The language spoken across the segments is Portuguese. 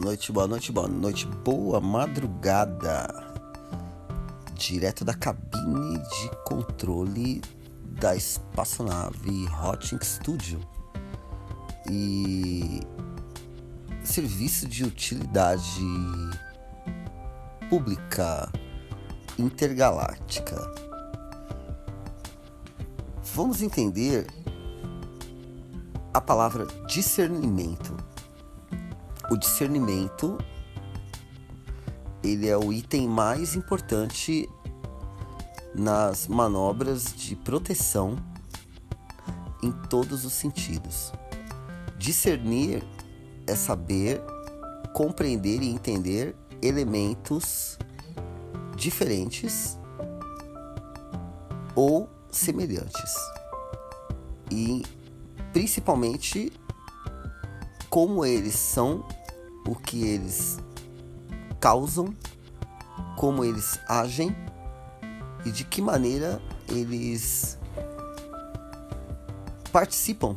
Boa noite, boa noite, boa noite, boa madrugada. Direto da cabine de controle da espaçonave Hotting Studio. E serviço de utilidade pública intergaláctica. Vamos entender a palavra discernimento. O discernimento ele é o item mais importante nas manobras de proteção em todos os sentidos. Discernir é saber compreender e entender elementos diferentes ou semelhantes. E principalmente como eles são, o que eles causam, como eles agem e de que maneira eles participam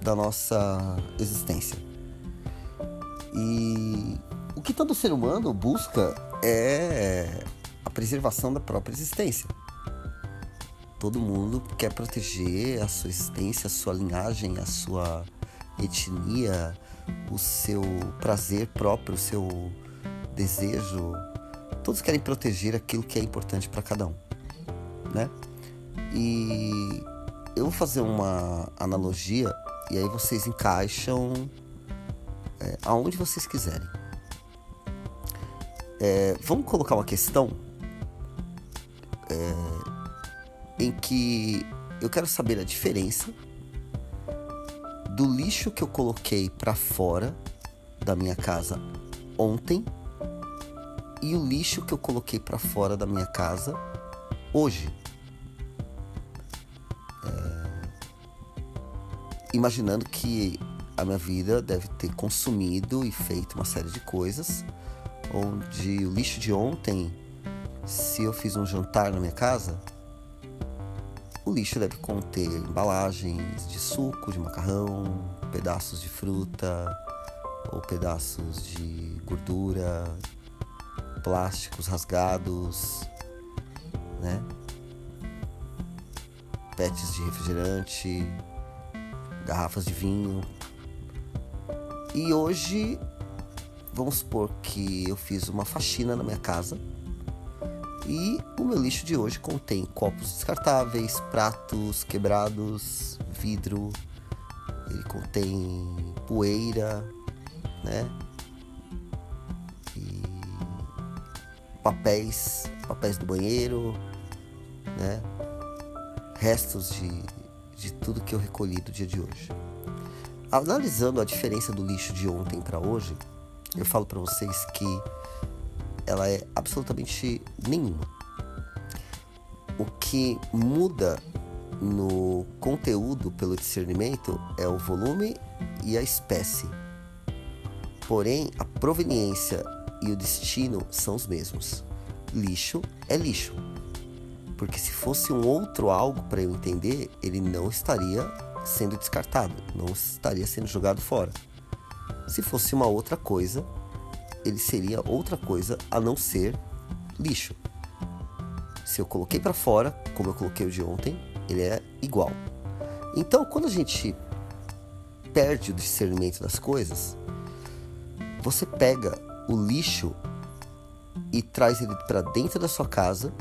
da nossa existência. E o que todo ser humano busca é a preservação da própria existência. Todo mundo quer proteger a sua existência, a sua linhagem, a sua etnia, o seu prazer próprio, o seu desejo. Todos querem proteger aquilo que é importante para cada um, né? E eu vou fazer uma analogia e aí vocês encaixam é, aonde vocês quiserem. É, vamos colocar uma questão é, em que eu quero saber a diferença do lixo que eu coloquei para fora da minha casa ontem e o lixo que eu coloquei para fora da minha casa hoje. É, imaginando que a minha vida deve ter consumido e feito uma série de coisas, onde o lixo de ontem, se eu fiz um jantar na minha casa, o lixo deve conter embalagens de suco, de macarrão, pedaços de fruta ou pedaços de gordura, plásticos rasgados, né? Pets de refrigerante, garrafas de vinho, e hoje, vamos supor que eu fiz uma faxina na minha casa e o meu lixo de hoje contém copos descartáveis, pratos quebrados, vidro, ele contém poeira, né? E papéis, papéis do banheiro, né? Restos de, de tudo que eu recolhi do dia de hoje. Analisando a diferença do lixo de ontem para hoje, eu falo para vocês que ela é absolutamente nenhuma. O que muda no conteúdo pelo discernimento é o volume e a espécie. Porém, a proveniência e o destino são os mesmos. Lixo é lixo. Porque se fosse um outro algo para eu entender, ele não estaria sendo descartado, não estaria sendo jogado fora. Se fosse uma outra coisa, ele seria outra coisa a não ser lixo. Se eu coloquei para fora, como eu coloquei o de ontem, ele é igual. Então, quando a gente perde o discernimento das coisas, você pega o lixo e traz ele para dentro da sua casa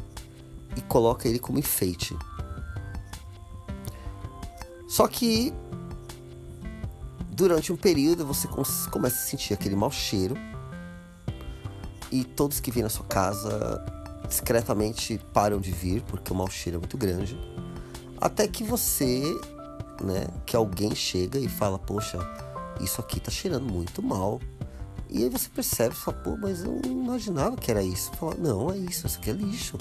e coloca ele como enfeite. Só que durante um período você começa a sentir aquele mau cheiro e todos que vêm na sua casa discretamente param de vir porque o mau cheiro é muito grande. Até que você, né, que alguém chega e fala: Poxa, isso aqui tá cheirando muito mal. E aí você percebe, fala, pô, mas eu não imaginava que era isso. Fala, não, é isso, isso aqui é lixo.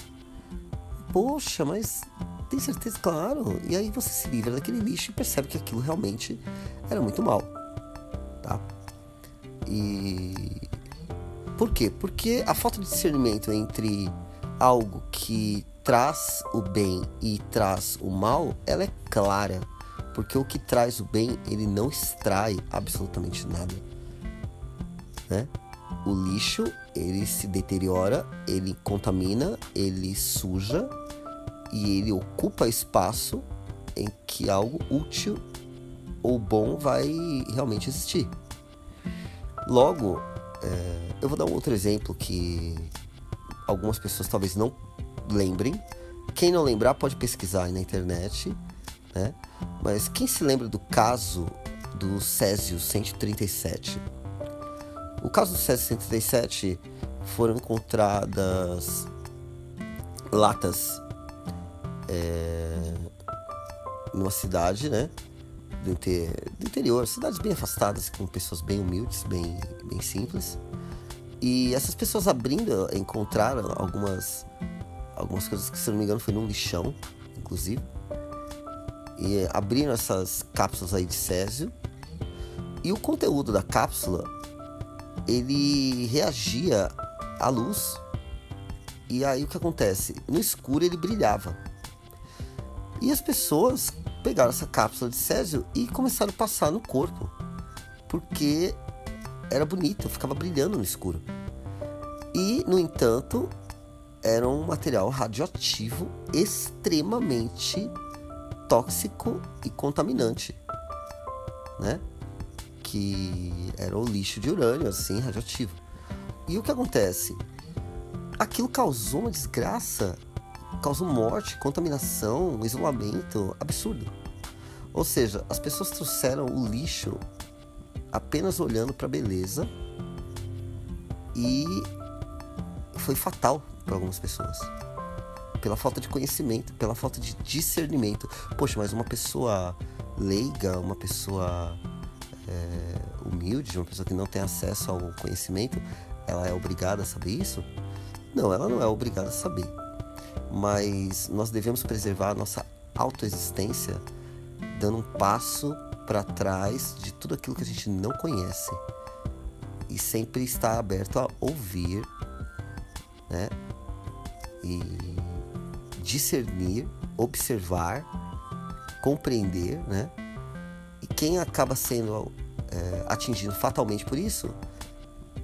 Poxa, mas tem certeza? Claro. E aí você se livra daquele lixo e percebe que aquilo realmente era muito mal. Tá? E. Por quê? Porque a falta de discernimento entre algo que traz o bem e traz o mal, ela é clara. Porque o que traz o bem, ele não extrai absolutamente nada. Né? o lixo ele se deteriora, ele contamina, ele suja e ele ocupa espaço em que algo útil ou bom vai realmente existir. Logo, é, eu vou dar um outro exemplo que algumas pessoas talvez não lembrem. Quem não lembrar pode pesquisar aí na internet, né? Mas quem se lembra do caso do Césio 137? O caso do Césio 137 foram encontradas latas é, numa cidade, né? Do, inter, do, interior, cidades bem afastadas, com pessoas bem humildes, bem, bem simples. E essas pessoas abrindo, encontraram algumas, algumas coisas que, se não me engano, foi num lixão, inclusive. E abriram essas cápsulas aí de Césio. E o conteúdo da cápsula, ele reagia à luz. E aí o que acontece? No escuro ele brilhava. E as pessoas pegaram essa cápsula de Césio e começaram a passar no corpo, porque era bonito, ficava brilhando no escuro. E, no entanto, era um material radioativo extremamente tóxico e contaminante, né? Que era o lixo de urânio, assim, radioativo. E o que acontece? Aquilo causou uma desgraça causam morte, contaminação, isolamento absurdo. Ou seja, as pessoas trouxeram o lixo apenas olhando para a beleza e foi fatal para algumas pessoas. Pela falta de conhecimento, pela falta de discernimento. Poxa, mas uma pessoa leiga, uma pessoa é, humilde, uma pessoa que não tem acesso ao conhecimento, ela é obrigada a saber isso? Não, ela não é obrigada a saber mas nós devemos preservar a nossa autoexistência dando um passo para trás de tudo aquilo que a gente não conhece e sempre estar aberto a ouvir, né? E discernir, observar, compreender, né? E quem acaba sendo é, atingido fatalmente por isso,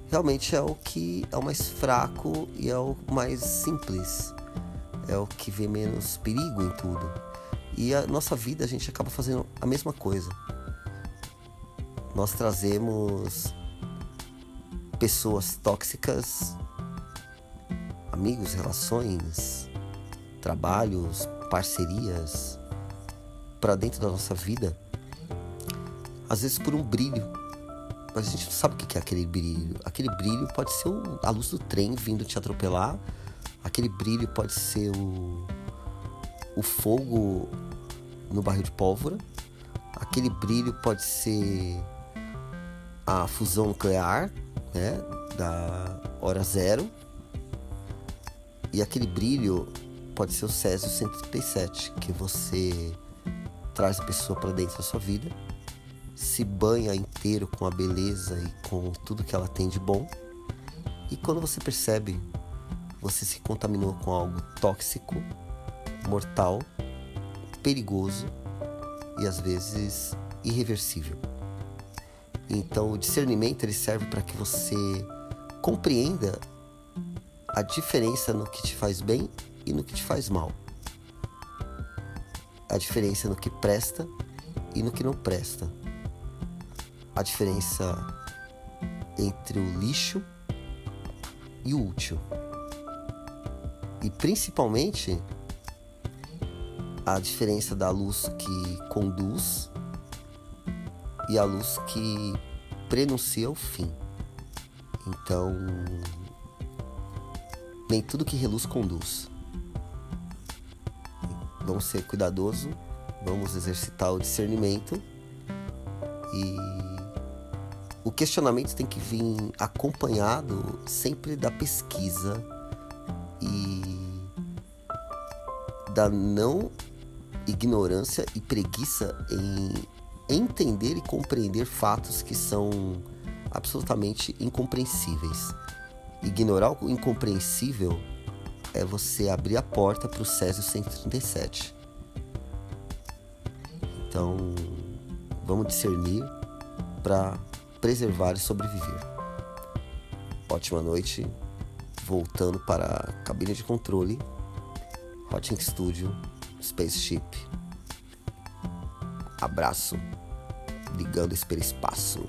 realmente é o que é o mais fraco e é o mais simples é o que vê menos perigo em tudo. E a nossa vida a gente acaba fazendo a mesma coisa. Nós trazemos pessoas tóxicas, amigos, relações, trabalhos, parcerias para dentro da nossa vida, às vezes por um brilho. Mas a gente não sabe o que é aquele brilho. Aquele brilho pode ser a luz do trem vindo te atropelar Aquele brilho pode ser o, o fogo no barril de pólvora. Aquele brilho pode ser a fusão nuclear, né, da hora zero. E aquele brilho pode ser o Césio 137, que você traz a pessoa para dentro da sua vida, se banha inteiro com a beleza e com tudo que ela tem de bom. E quando você percebe você se contaminou com algo tóxico, mortal, perigoso e às vezes irreversível. Então, o discernimento ele serve para que você compreenda a diferença no que te faz bem e no que te faz mal. A diferença no que presta e no que não presta. A diferença entre o lixo e o útil e principalmente a diferença da luz que conduz e a luz que prenuncia o fim. Então, nem tudo que reluz conduz. Vamos ser cuidadosos, vamos exercitar o discernimento e o questionamento tem que vir acompanhado sempre da pesquisa da não ignorância e preguiça em entender e compreender fatos que são absolutamente incompreensíveis. Ignorar o incompreensível é você abrir a porta para o Césio 137. Então, vamos discernir para preservar e sobreviver. ótima noite. Voltando para a cabine de controle, Hotting Studio, Spaceship. Abraço, ligando esse espaço.